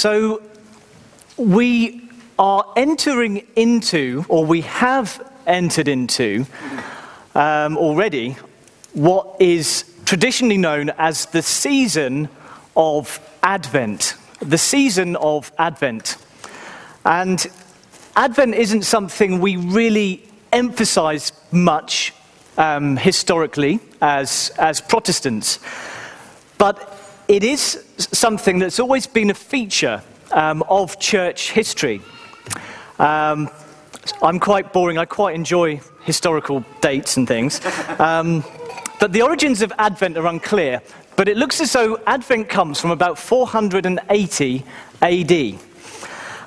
So we are entering into, or we have entered into um, already, what is traditionally known as the season of Advent. The season of Advent. And Advent isn't something we really emphasize much um, historically as, as Protestants, but it is something that's always been a feature um, of church history. Um, I'm quite boring. I quite enjoy historical dates and things. Um, but the origins of Advent are unclear. But it looks as though Advent comes from about 480 AD.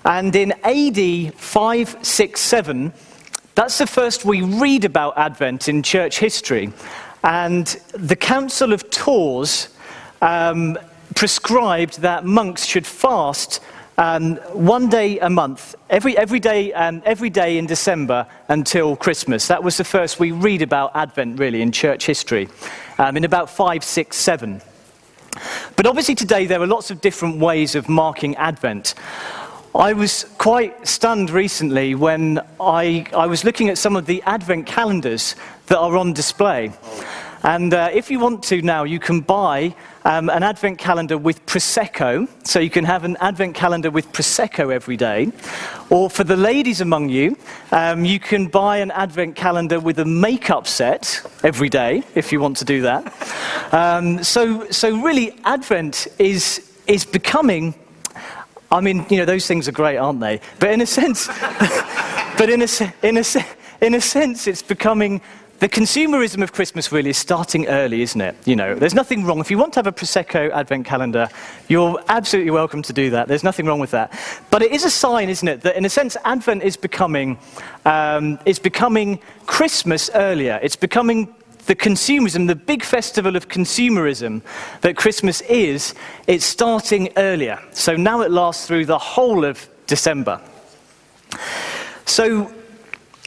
And in AD 567, that's the first we read about Advent in church history. And the Council of Tours um, prescribed that monks should fast um, one day a month, every, every, day, um, every day in December until Christmas. That was the first we read about Advent, really, in church history, um, in about 567. But obviously, today there are lots of different ways of marking Advent. I was quite stunned recently when I, I was looking at some of the Advent calendars that are on display. And uh, if you want to now, you can buy um, an advent calendar with Prosecco. So you can have an advent calendar with Prosecco every day. Or for the ladies among you, um, you can buy an advent calendar with a makeup set every day, if you want to do that. Um, so, so really, Advent is, is becoming. I mean, you know, those things are great, aren't they? But in a sense, but in a, in a, in a sense, it's becoming the consumerism of Christmas really is starting early, isn't it? You know, there's nothing wrong. If you want to have a Prosecco advent calendar, you're absolutely welcome to do that. There's nothing wrong with that. But it is a sign, isn't it, that in a sense, Advent is becoming, um, is becoming Christmas earlier. It's becoming the consumerism, the big festival of consumerism that Christmas is, it's starting earlier. So now it lasts through the whole of December. So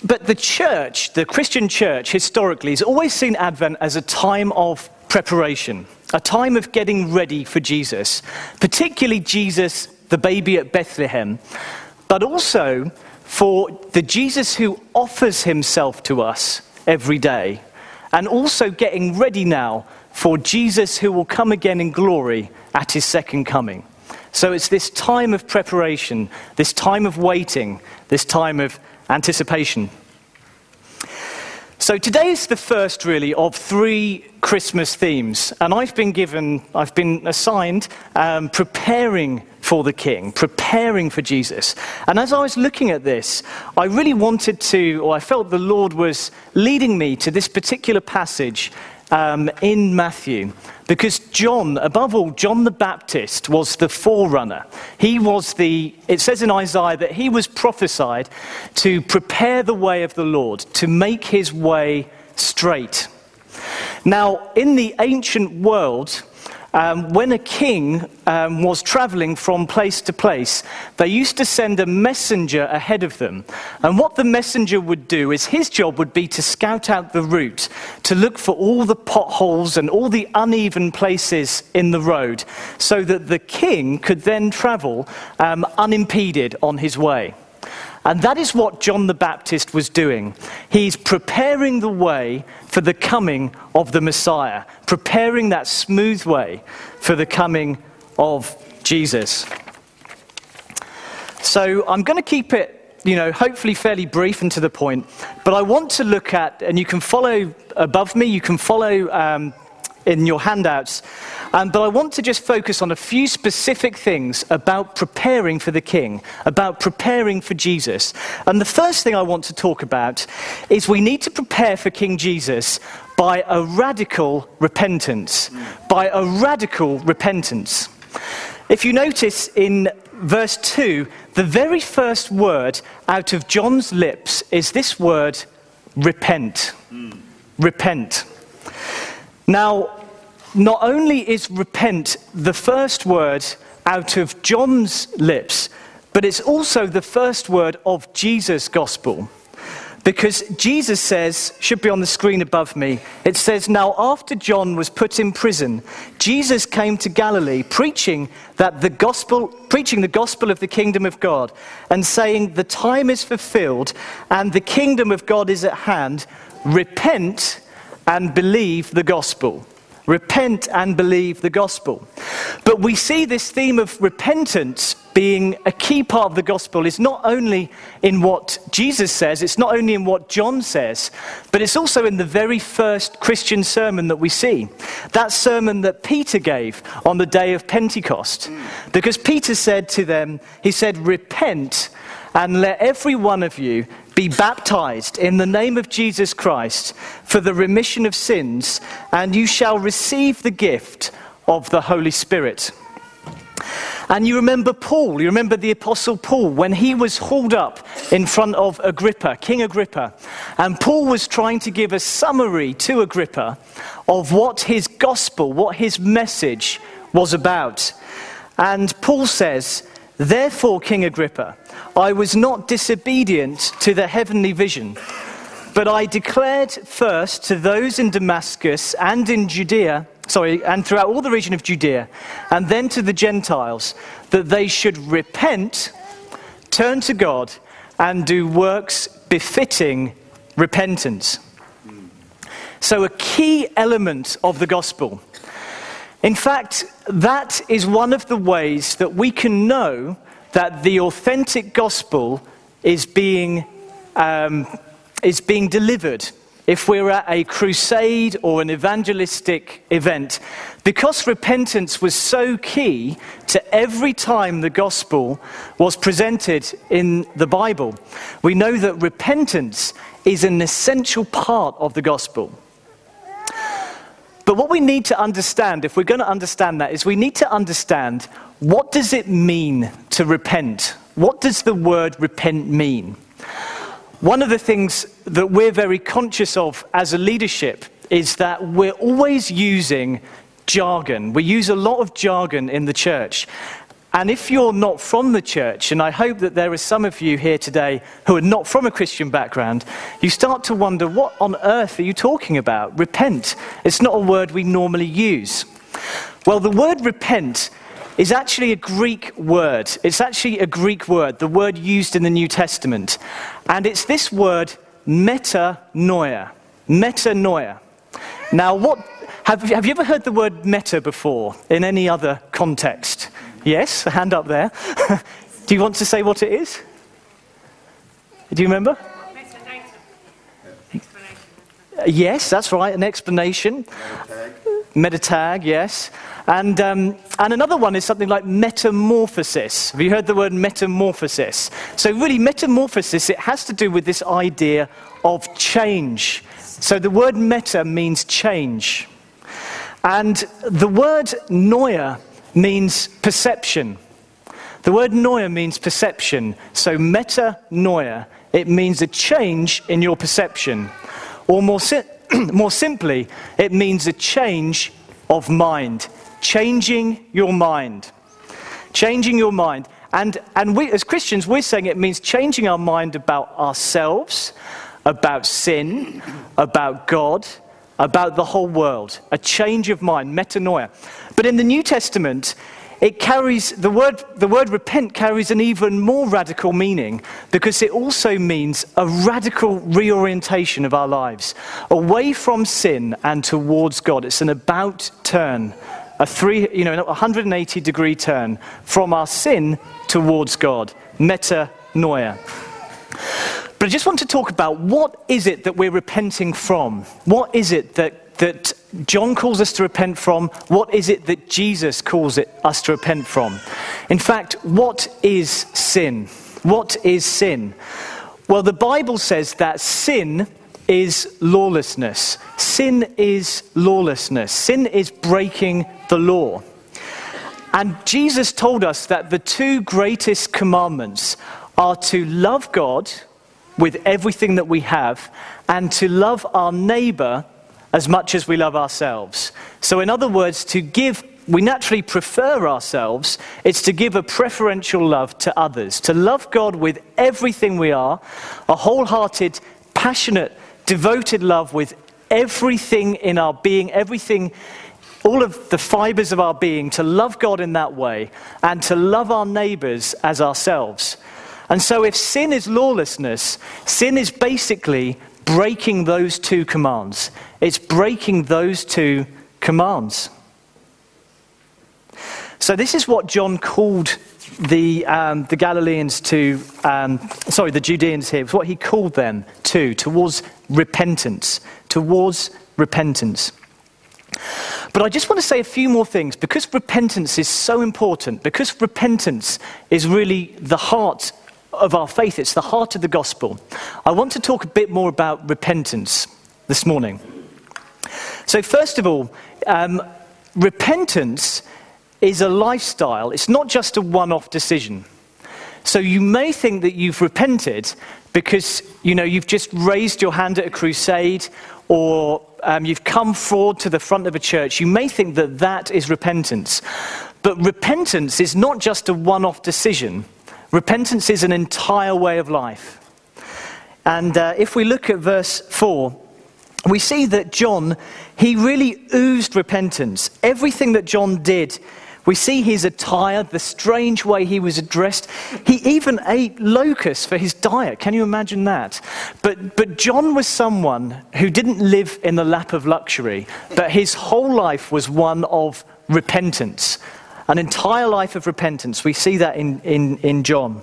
but the church, the Christian church, historically, has always seen Advent as a time of preparation, a time of getting ready for Jesus, particularly Jesus, the baby at Bethlehem, but also for the Jesus who offers himself to us every day, and also getting ready now for Jesus who will come again in glory at his second coming. So it's this time of preparation, this time of waiting, this time of anticipation. So today is the first, really, of three Christmas themes. And I've been given, I've been assigned um, preparing for the King, preparing for Jesus. And as I was looking at this, I really wanted to, or I felt the Lord was leading me to this particular passage um, in Matthew. Because John, above all, John the Baptist was the forerunner. He was the, it says in Isaiah that he was prophesied to prepare the way of the Lord, to make his way straight. Now, in the ancient world, um, when a king um, was traveling from place to place, they used to send a messenger ahead of them. And what the messenger would do is his job would be to scout out the route, to look for all the potholes and all the uneven places in the road, so that the king could then travel um, unimpeded on his way. And that is what John the Baptist was doing. He's preparing the way for the coming of the Messiah, preparing that smooth way for the coming of Jesus. So I'm going to keep it, you know, hopefully fairly brief and to the point, but I want to look at, and you can follow above me, you can follow um, in your handouts. Um, but I want to just focus on a few specific things about preparing for the King, about preparing for Jesus. And the first thing I want to talk about is we need to prepare for King Jesus by a radical repentance. By a radical repentance. If you notice in verse 2, the very first word out of John's lips is this word, repent. Mm. Repent. Now, not only is repent the first word out of John's lips, but it's also the first word of Jesus' gospel. because Jesus says, should be on the screen above me, it says, Now after John was put in prison, Jesus came to Galilee preaching that the gospel, preaching the gospel of the kingdom of God, and saying, The time is fulfilled and the kingdom of God is at hand. Repent and believe the gospel. Repent and believe the gospel. But we see this theme of repentance being a key part of the gospel is not only in what Jesus says, it's not only in what John says, but it's also in the very first Christian sermon that we see. That sermon that Peter gave on the day of Pentecost. Because Peter said to them, he said, Repent and let every one of you be baptized in the name of Jesus Christ for the remission of sins, and you shall receive the gift of the Holy Spirit. And you remember Paul, you remember the Apostle Paul, when he was hauled up in front of Agrippa, King Agrippa. And Paul was trying to give a summary to Agrippa of what his gospel, what his message was about. And Paul says, Therefore, King Agrippa, I was not disobedient to the heavenly vision, but I declared first to those in Damascus and in Judea, sorry, and throughout all the region of Judea, and then to the Gentiles, that they should repent, turn to God, and do works befitting repentance. So, a key element of the gospel in fact, that is one of the ways that we can know that the authentic gospel is being, um, is being delivered if we're at a crusade or an evangelistic event. Because repentance was so key to every time the gospel was presented in the Bible, we know that repentance is an essential part of the gospel. But what we need to understand, if we're going to understand that, is we need to understand what does it mean to repent? What does the word repent mean? One of the things that we're very conscious of as a leadership is that we're always using jargon. We use a lot of jargon in the church. And if you're not from the church, and I hope that there are some of you here today who are not from a Christian background, you start to wonder what on earth are you talking about? Repent. It's not a word we normally use. Well, the word repent is actually a Greek word. It's actually a Greek word, the word used in the New Testament. And it's this word, metanoia. Metanoia. Now, what, have, have you ever heard the word meta before in any other context? Yes, a hand up there. Do you want to say what it is? Do you remember? Yes, that's right, an explanation. Metatag, yes. And, um, and another one is something like metamorphosis. Have you heard the word metamorphosis? So, really, metamorphosis, it has to do with this idea of change. So, the word meta means change. And the word noia means perception. The word noia means perception. So meta metanoia, it means a change in your perception. Or more, more simply, it means a change of mind. Changing your mind. Changing your mind. And, and we, as Christians, we're saying it means changing our mind about ourselves, about sin, about God, about the whole world, a change of mind, metanoia. But in the New Testament, it carries the word, the word repent carries an even more radical meaning because it also means a radical reorientation of our lives away from sin and towards God. It's an about turn, a three, you know, 180 degree turn from our sin towards God. Meta Metanoia. But I just want to talk about what is it that we're repenting from? What is it that, that John calls us to repent from? What is it that Jesus calls it, us to repent from? In fact, what is sin? What is sin? Well, the Bible says that sin is lawlessness. Sin is lawlessness. Sin is breaking the law. And Jesus told us that the two greatest commandments are to love God with everything that we have and to love our neighbor as much as we love ourselves. So, in other words, to give, we naturally prefer ourselves, it's to give a preferential love to others, to love God with everything we are, a wholehearted, passionate, devoted love with everything in our being, everything, all of the fibers of our being, to love God in that way and to love our neighbors as ourselves. And so, if sin is lawlessness, sin is basically breaking those two commands. It's breaking those two commands. So, this is what John called the, um, the Galileans to, um, sorry, the Judeans here, what he called them to, towards repentance, towards repentance. But I just want to say a few more things because repentance is so important, because repentance is really the heart of our faith, it's the heart of the gospel. I want to talk a bit more about repentance this morning. So, first of all, um, repentance is a lifestyle, it's not just a one off decision. So, you may think that you've repented because you know, you've just raised your hand at a crusade or um, you've come forward to the front of a church. You may think that that is repentance. But repentance is not just a one off decision. Repentance is an entire way of life. And uh, if we look at verse 4, we see that John, he really oozed repentance. Everything that John did, we see his attire, the strange way he was dressed. He even ate locusts for his diet. Can you imagine that? But, but John was someone who didn't live in the lap of luxury, but his whole life was one of repentance an entire life of repentance. We see that in, in, in John.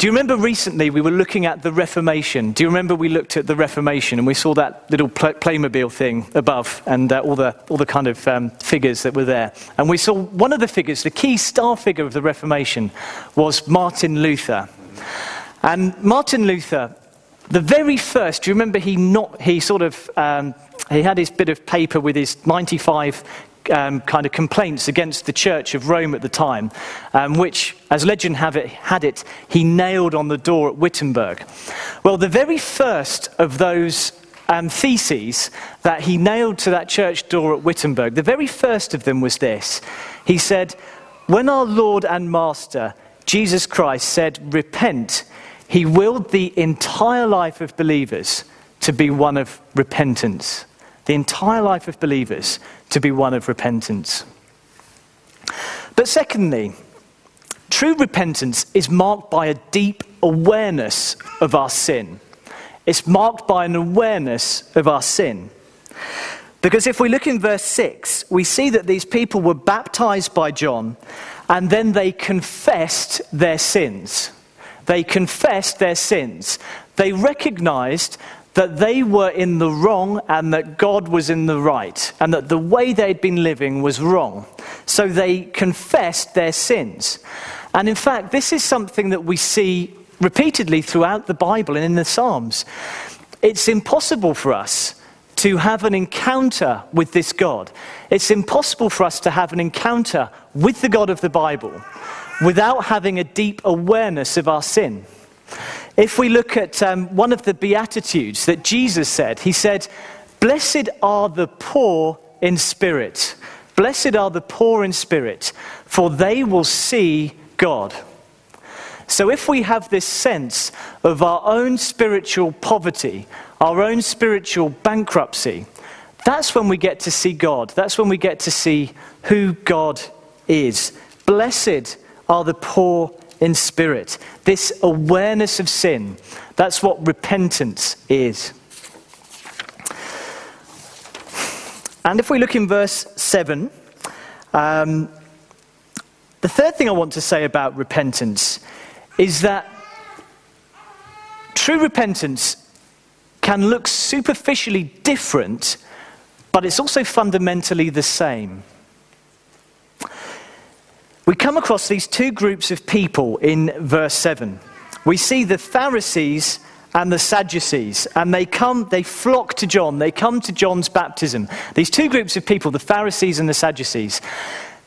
Do you remember recently we were looking at the Reformation? Do you remember we looked at the Reformation and we saw that little Playmobil thing above and uh, all, the, all the kind of um, figures that were there? And we saw one of the figures, the key star figure of the Reformation, was Martin Luther. And Martin Luther, the very first, do you remember he, not, he sort of um, he had his bit of paper with his 95 um, kind of complaints against the Church of Rome at the time, um, which, as legend it, had it, he nailed on the door at Wittenberg. Well, the very first of those um, theses that he nailed to that church door at Wittenberg, the very first of them was this. He said, When our Lord and Master, Jesus Christ, said, Repent, he willed the entire life of believers to be one of repentance the entire life of believers to be one of repentance. But secondly, true repentance is marked by a deep awareness of our sin. It's marked by an awareness of our sin. Because if we look in verse 6, we see that these people were baptized by John and then they confessed their sins. They confessed their sins. They recognized that they were in the wrong and that God was in the right, and that the way they'd been living was wrong. So they confessed their sins. And in fact, this is something that we see repeatedly throughout the Bible and in the Psalms. It's impossible for us to have an encounter with this God. It's impossible for us to have an encounter with the God of the Bible without having a deep awareness of our sin. If we look at um, one of the Beatitudes that Jesus said, he said, Blessed are the poor in spirit. Blessed are the poor in spirit, for they will see God. So, if we have this sense of our own spiritual poverty, our own spiritual bankruptcy, that's when we get to see God. That's when we get to see who God is. Blessed are the poor in spirit. This awareness of sin. That's what repentance is. And if we look in verse 7, um, the third thing I want to say about repentance is that true repentance can look superficially different, but it's also fundamentally the same we come across these two groups of people in verse 7. We see the Pharisees and the Sadducees, and they come, they flock to John, they come to John's baptism. These two groups of people, the Pharisees and the Sadducees.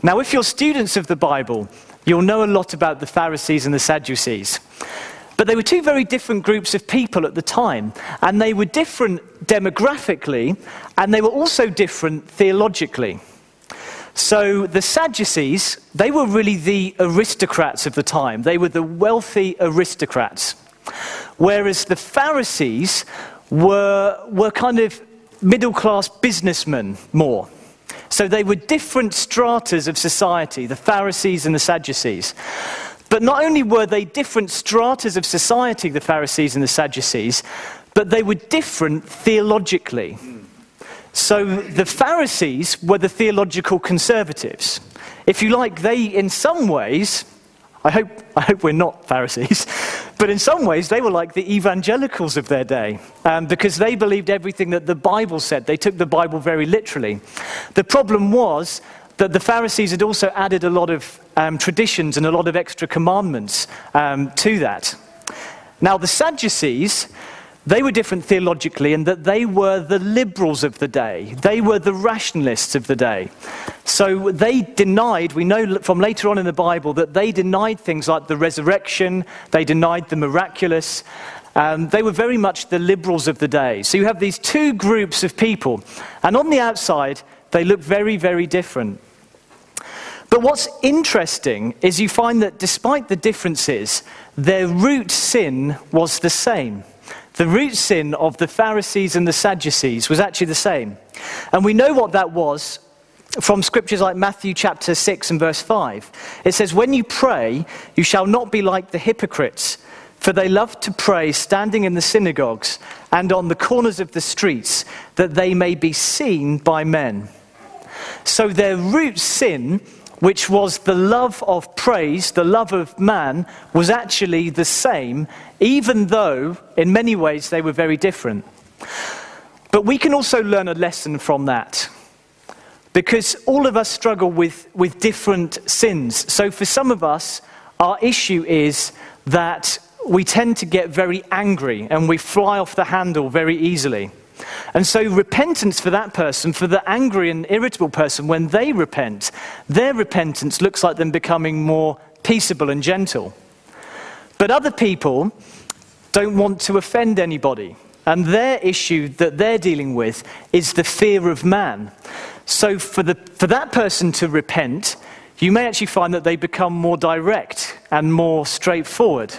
Now, if you're students of the Bible, you'll know a lot about the Pharisees and the Sadducees. But they were two very different groups of people at the time, and they were different demographically, and they were also different theologically. So the Sadducees, they were really the aristocrats of the time. They were the wealthy aristocrats. Whereas the Pharisees were, were kind of middle class businessmen more. So they were different stratas of society, the Pharisees and the Sadducees. But not only were they different stratas of society, the Pharisees and the Sadducees, but they were different theologically. So the Pharisees were the theological conservatives. If you like, they, in some ways, I hope, I hope we're not Pharisees, but in some ways they were like the evangelicals of their day um, because they believed everything that the Bible said. They took the Bible very literally. The problem was that the Pharisees had also added a lot of um, traditions and a lot of extra commandments um, to that. Now, the Sadducees, they were different theologically in that they were the liberals of the day. They were the rationalists of the day. So they denied, we know from later on in the Bible, that they denied things like the resurrection, they denied the miraculous. Um, they were very much the liberals of the day. So you have these two groups of people, and on the outside, they look very, very different. But what's interesting is you find that despite the differences, their root sin was the same. The root sin of the Pharisees and the Sadducees was actually the same. And we know what that was from scriptures like Matthew chapter 6 and verse 5. It says, When you pray, you shall not be like the hypocrites, for they love to pray standing in the synagogues and on the corners of the streets, that they may be seen by men. So their root sin which was the love of praise, the love of man, was actually the same, even though in many ways they were very different. But we can also learn a lesson from that. Because all of us struggle with, with different sins. So for some of us, our issue is that we tend to get very angry and we fly off the handle very easily. And so, repentance for that person, for the angry and irritable person, when they repent, their repentance looks like them becoming more peaceable and gentle. But other people don't want to offend anybody. And their issue that they're dealing with is the fear of man. So, for, the, for that person to repent, you may actually find that they become more direct and more straightforward.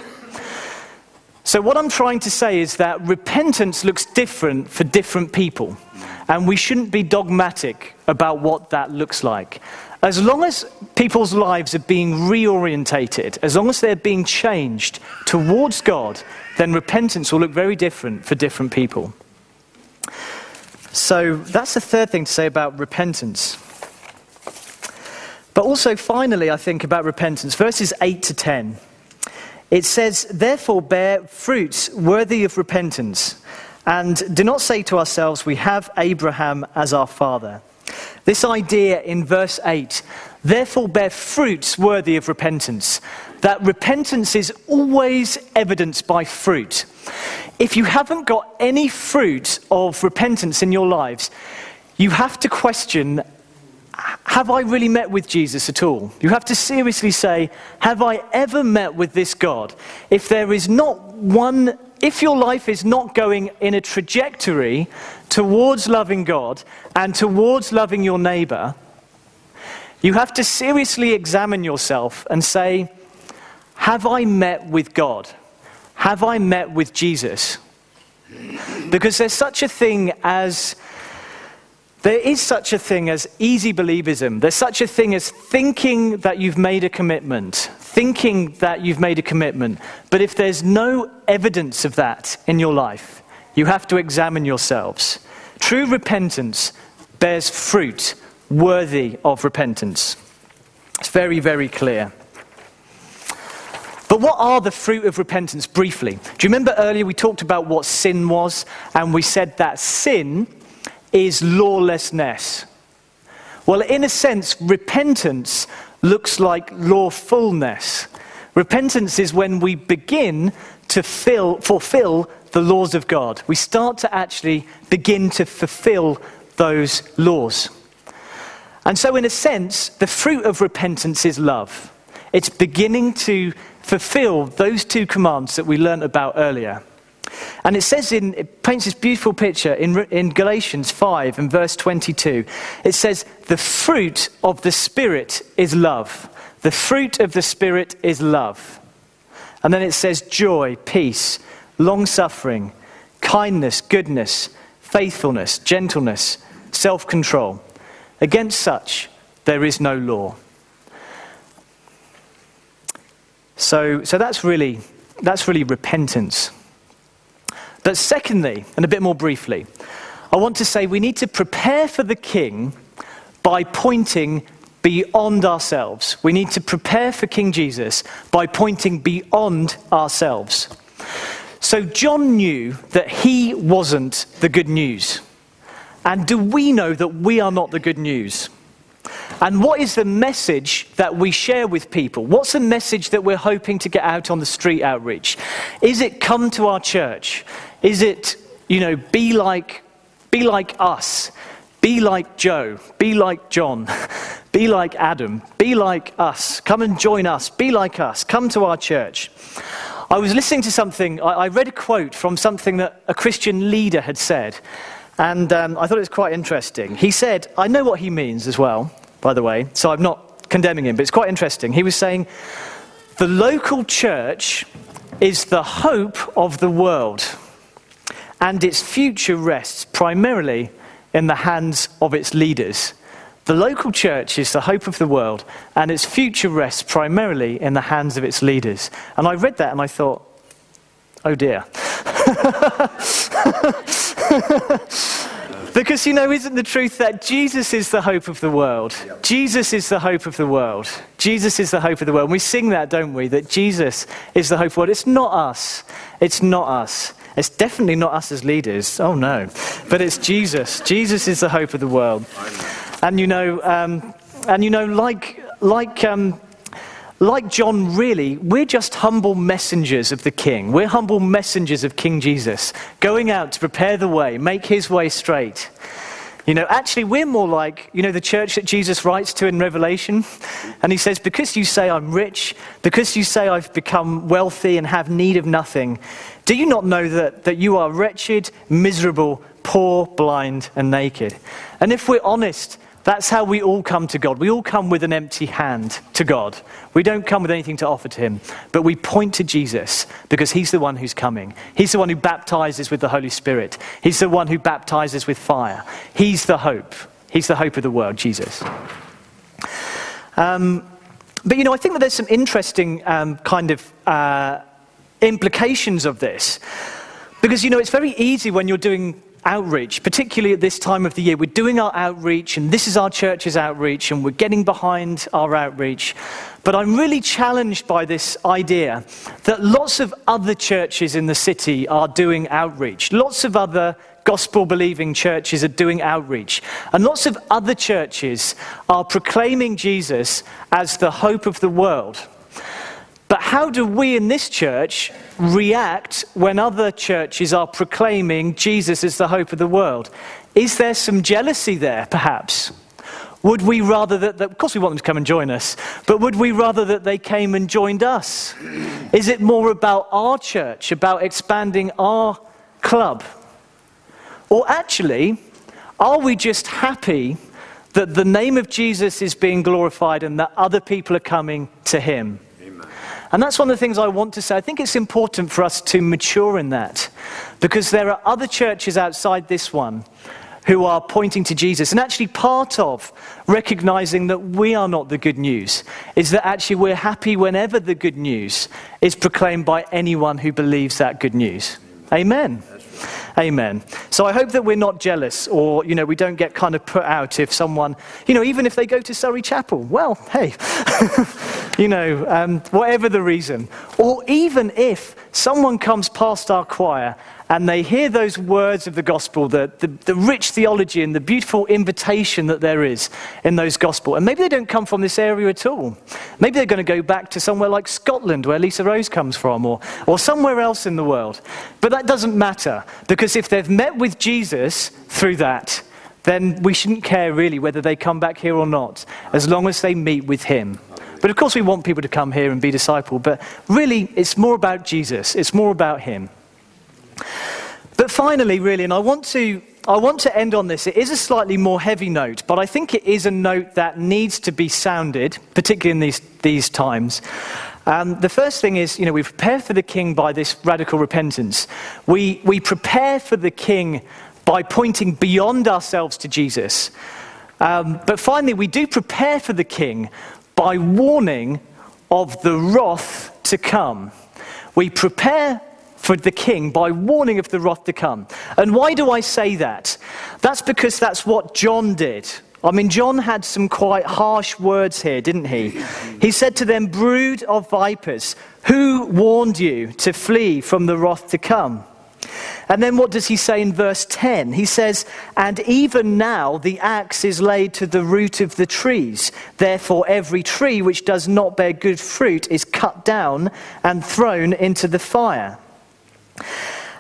So, what I'm trying to say is that repentance looks different for different people, and we shouldn't be dogmatic about what that looks like. As long as people's lives are being reorientated, as long as they're being changed towards God, then repentance will look very different for different people. So, that's the third thing to say about repentance. But also, finally, I think about repentance, verses 8 to 10. It says, Therefore, bear fruits worthy of repentance, and do not say to ourselves, We have Abraham as our father. This idea in verse 8, therefore, bear fruits worthy of repentance. That repentance is always evidenced by fruit. If you haven't got any fruit of repentance in your lives, you have to question have I really met with Jesus at all? You have to seriously say, Have I ever met with this God? If there is not one, if your life is not going in a trajectory towards loving God and towards loving your neighbor, you have to seriously examine yourself and say, Have I met with God? Have I met with Jesus? Because there's such a thing as there is such a thing as easy believism. There's such a thing as thinking that you've made a commitment, thinking that you've made a commitment. But if there's no evidence of that in your life, you have to examine yourselves. True repentance bears fruit worthy of repentance. It's very, very clear. But what are the fruit of repentance briefly? Do you remember earlier we talked about what sin was? And we said that sin is lawlessness. Well, in a sense, repentance looks like lawfulness. Repentance is when we begin to fill, fulfill the laws of God. We start to actually begin to fulfill those laws. And so, in a sense, the fruit of repentance is love. It's beginning to fulfill those two commands that we learnt about earlier. And it says in, it paints this beautiful picture in, in Galatians 5 and verse 22. It says, The fruit of the Spirit is love. The fruit of the Spirit is love. And then it says joy, peace, long suffering, kindness, goodness, faithfulness, gentleness, self control. Against such, there is no law. So, so that's, really, that's really repentance. But secondly, and a bit more briefly, I want to say we need to prepare for the king by pointing beyond ourselves. We need to prepare for King Jesus by pointing beyond ourselves. So John knew that he wasn't the good news. And do we know that we are not the good news? And what is the message that we share with people? What's the message that we're hoping to get out on the street outreach? Is it come to our church? Is it, you know, be like, be like us? Be like Joe. Be like John. Be like Adam. Be like us. Come and join us. Be like us. Come to our church. I was listening to something, I, read a quote from something that a Christian leader had said, and um, I thought it was quite interesting. He said, I know what he means as well, by the way, so I'm not condemning him, but it's quite interesting. He was saying, The local church is the hope of the world, and its future rests primarily in the hands of its leaders. The local church is the hope of the world, and its future rests primarily in the hands of its leaders. And I read that and I thought, oh dear. because, you know, isn't the truth that Jesus is the hope of the world? Yep. Jesus is the hope of the world. Jesus is the hope of the world. And we sing that, don't we? That Jesus is the hope of the world. It's not us. It's not us. It's definitely not us as leaders. Oh, no. But it's Jesus. Jesus is the hope of the world. And you know, um, and you know, like, like, um, like John, really, we're just humble messengers of the King. We're humble messengers of King Jesus, going out to prepare the way, make his way straight. You know, actually, we're more like, you know, the church that Jesus writes to in Revelation. And he says, Because you say I'm rich, because you say I've become wealthy and have need of nothing, do you not know that, that you are wretched, miserable, poor, blind, and naked? And if we're honest, that's how we all come to God. We all come with an empty hand to God. We don't come with anything to offer to Him, but we point to Jesus because He's the one who's coming. He's the one who baptizes with the Holy Spirit, He's the one who baptizes with fire. He's the hope. He's the hope of the world, Jesus. Um, but you know, I think that there's some interesting um, kind of uh, implications of this. Because you know, it's very easy when you're doing outreach, particularly at this time of the year. We're doing our outreach, and this is our church's outreach, and we're getting behind our outreach. But I'm really challenged by this idea that lots of other churches in the city are doing outreach. Lots of other gospel believing churches are doing outreach. And lots of other churches are proclaiming Jesus as the hope of the world. But how do we in this church react when other churches are proclaiming Jesus as the hope of the world? Is there some jealousy there, perhaps? Would we rather that, that, of course, we want them to come and join us, but would we rather that they came and joined us? Is it more about our church, about expanding our club? Or actually, are we just happy that the name of Jesus is being glorified and that other people are coming to him? And that's one of the things I want to say. I think it's important for us to mature in that because there are other churches outside this one who are pointing to Jesus. And actually, part of recognizing that we are not the good news is that actually we're happy whenever the good news is proclaimed by anyone who believes that good news. Amen. Amen. So I hope that we're not jealous or, you know, we don't get kind of put out if someone, you know, even if they go to Surrey Chapel. Well, hey, you know, um, whatever the reason. Or even if someone comes past our choir and they hear those words of the gospel, the, the, the, rich theology and the beautiful invitation that there is in those gospel. And maybe they don't come from this area at all. Maybe they're going to go back to somewhere like Scotland, where Lisa Rose comes from, or, or somewhere else in the world. But that doesn't matter, because if they've met with Jesus through that, then we shouldn't care really whether they come back here or not, as long as they meet with him. But of course, we want people to come here and be discipled, but really, it's more about Jesus, it's more about him. But finally, really, and I want to I want to end on this. It is a slightly more heavy note, but I think it is a note that needs to be sounded, particularly in these, these times. Um, the first thing is, you know, we prepare for the king by this radical repentance. We, we prepare for the king by pointing beyond ourselves to Jesus. Um, but finally, we do prepare for the king by warning of the wrath to come. We prepare for the king by warning of the wrath to come. And why do I say that? That's because that's what John did. I mean, John had some quite harsh words here, didn't he? He said to them, Brood of vipers, who warned you to flee from the wrath to come? And then what does he say in verse 10? He says, And even now the axe is laid to the root of the trees. Therefore, every tree which does not bear good fruit is cut down and thrown into the fire.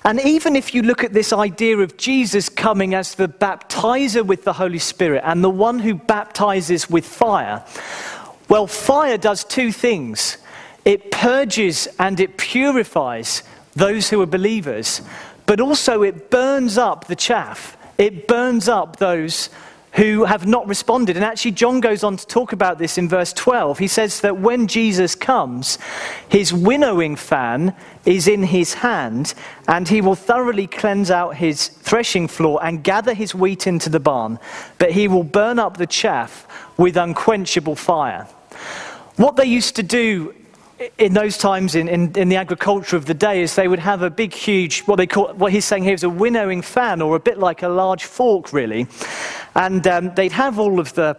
And even if you look at this idea of Jesus coming as the baptizer with the Holy Spirit and the one who baptizes with fire, well, fire does two things it purges and it purifies those who are believers, but also it burns up the chaff. It burns up those who have not responded. And actually, John goes on to talk about this in verse 12. He says that when Jesus comes, his winnowing fan is in his hand, and he will thoroughly cleanse out his threshing floor and gather his wheat into the barn, but he will burn up the chaff with unquenchable fire. What they used to do in those times in, in, in, the agriculture of the day is they would have a big, huge, what they call, what he's saying here is a winnowing fan, or a bit like a large fork, really. And um, they'd have all of the,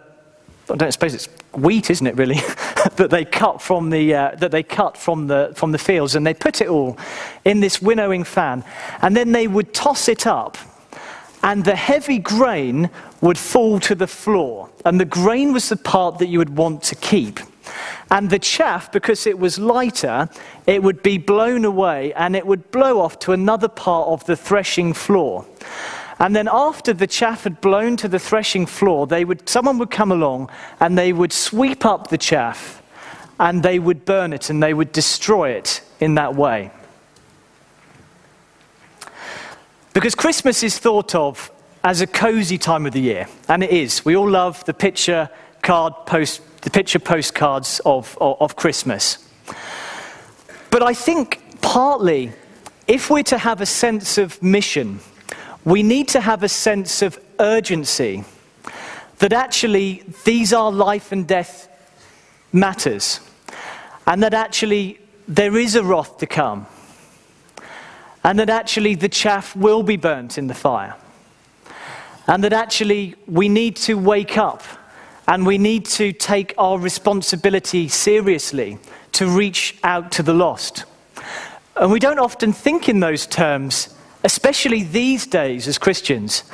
I don't suppose it's wheat, isn't it, really, that they cut from the, uh, that they cut from the, from the fields, and they put it all in this winnowing fan. And then they would toss it up, and the heavy grain would fall to the floor. And the grain was the part that you would want to keep. And the chaff, because it was lighter, it would be blown away and it would blow off to another part of the threshing floor. And then after the chaff had blown to the threshing floor, they would, someone would come along and they would sweep up the chaff and they would burn it and they would destroy it in that way. Because Christmas is thought of as a cozy time of the year, and it is. We all love the picture card post the picture postcards of, of, of Christmas. But I think partly, if we're to have a sense of mission, we need to have a sense of urgency that actually these are life and death matters, and that actually there is a wrath to come, and that actually the chaff will be burnt in the fire, and that actually we need to wake up and we need to take our responsibility seriously to reach out to the lost. And we don't often think in those terms, especially these days as Christians.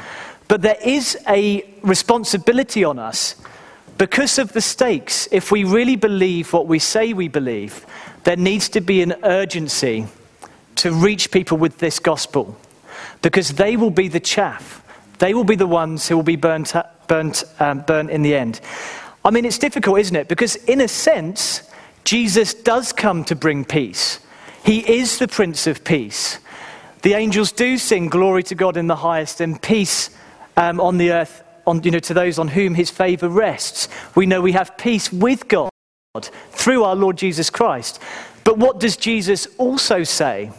But there is a responsibility on us because of the stakes. If we really believe what we say we believe, there needs to be an urgency to reach people with this gospel because they will be the chaff. They will be the ones who will be burnt, burnt, um, burnt in the end. I mean, it's difficult, isn't it? Because in a sense, Jesus does come to bring peace. He is the Prince of Peace. The angels do sing glory to God in the highest and peace um, on the earth on, you know, to those on whom his favor rests. We know we have peace with God through our Lord Jesus Christ. But what does Jesus also say?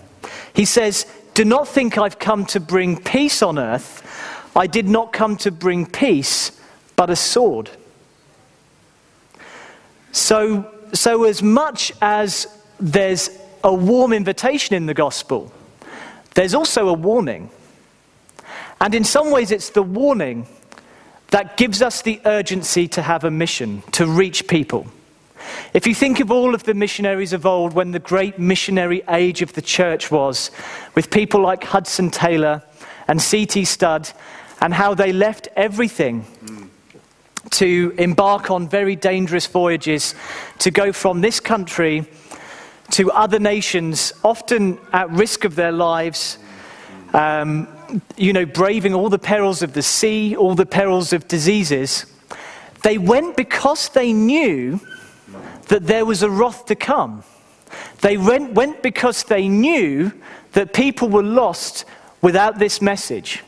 He says, Do not think I've come to bring peace on earth. I did not come to bring peace, but a sword. So, so as much as there's a warm invitation in the gospel, there's also a warning. And in some ways, it's the warning that gives us the urgency to have a mission, to reach people. If you think of all of the missionaries of old, when the great missionary age of the church was, with people like Hudson Taylor and C.T. Studd and how they left everything to embark on very dangerous voyages to go from this country to other nations, often at risk of their lives. Um, you know, braving all the perils of the sea, all the perils of diseases. They went because they knew that there was a wrath to come. They went, went because they knew that people were lost without this message.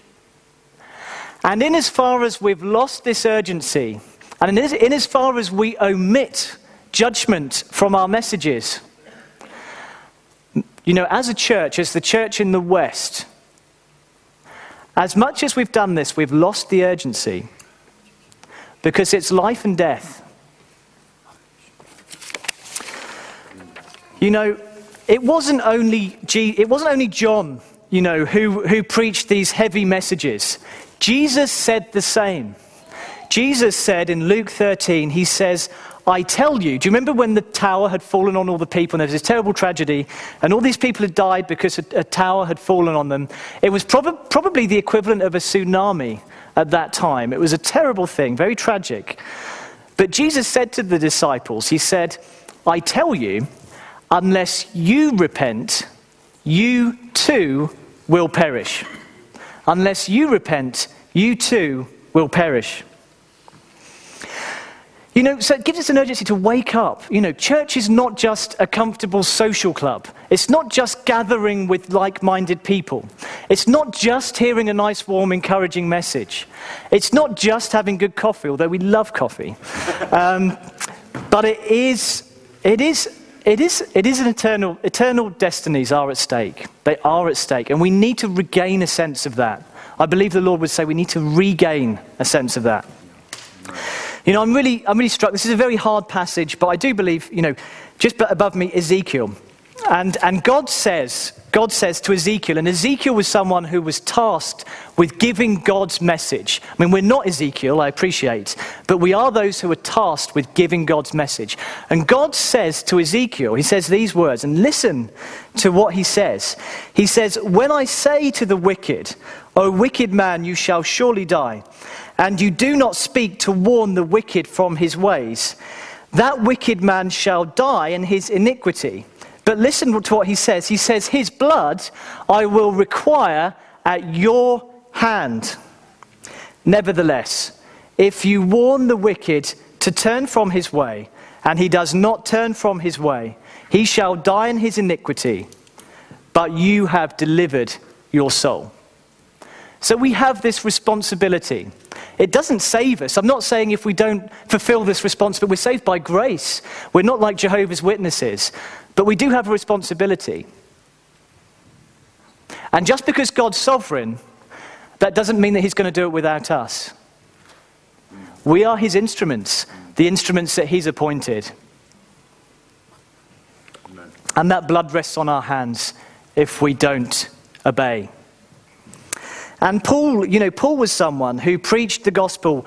And in as far as we've lost this urgency, and in as, far as we omit judgment from our messages, You know, as a church, as the church in the West, as much as we've done this, we've lost the urgency because it's life and death. You know, it wasn't only, G- it wasn't only John, you know, who, who preached these heavy messages. Jesus said the same. Jesus said in Luke 13, he says, I tell you, do you remember when the tower had fallen on all the people and there was this terrible tragedy and all these people had died because a, a tower had fallen on them? It was prob- probably the equivalent of a tsunami at that time. It was a terrible thing, very tragic. But Jesus said to the disciples, He said, I tell you, unless you repent, you too will perish. Unless you repent, you too will perish. You know, so it gives us an urgency to wake up. You know, church is not just a comfortable social club. It's not just gathering with like minded people. It's not just hearing a nice, warm, encouraging message. It's not just having good coffee, although we love coffee. Um, but it is, it is, it is, it is an eternal, eternal destinies are at stake. They are at stake. And we need to regain a sense of that. I believe the Lord would say we need to regain a sense of that. You know, I'm really, I'm really struck. This is a very hard passage, but I do believe, you know, just above me, Ezekiel. And, and God says, God says to Ezekiel, and Ezekiel was someone who was tasked with giving God's message. I mean, we're not Ezekiel, I appreciate, but we are those who are tasked with giving God's message. And God says to Ezekiel, He says these words, and listen to what He says. He says, When I say to the wicked, O wicked man, you shall surely die and you do not speak to warn the wicked from his ways, that wicked man shall die in his iniquity. But listen to what he says. He says, His blood I will require at your hand. Nevertheless, if you warn the wicked to turn from his way, and he does not turn from his way, he shall die in his iniquity, but you have delivered your soul. So we have this responsibility. It doesn't save us. I'm not saying if we don't fulfill this responsibility, we're saved by grace. We're not like Jehovah's Witnesses, but we do have a responsibility. And just because God's sovereign, that doesn't mean that He's going to do it without us. We are His instruments, the instruments that He's appointed. And that blood rests on our hands if we don't obey. And Paul, you know, Paul was someone who preached the gospel.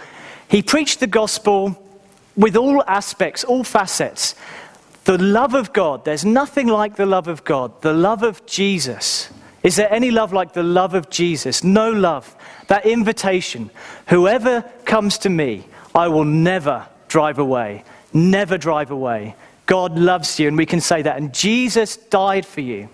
He preached the gospel with all aspects, all facets. The love of God, there's nothing like the love of God, the love of Jesus. Is there any love like the love of Jesus? No love. That invitation, whoever comes to me, I will never drive away. Never drive away. God loves you, and we can say that. And Jesus died for you.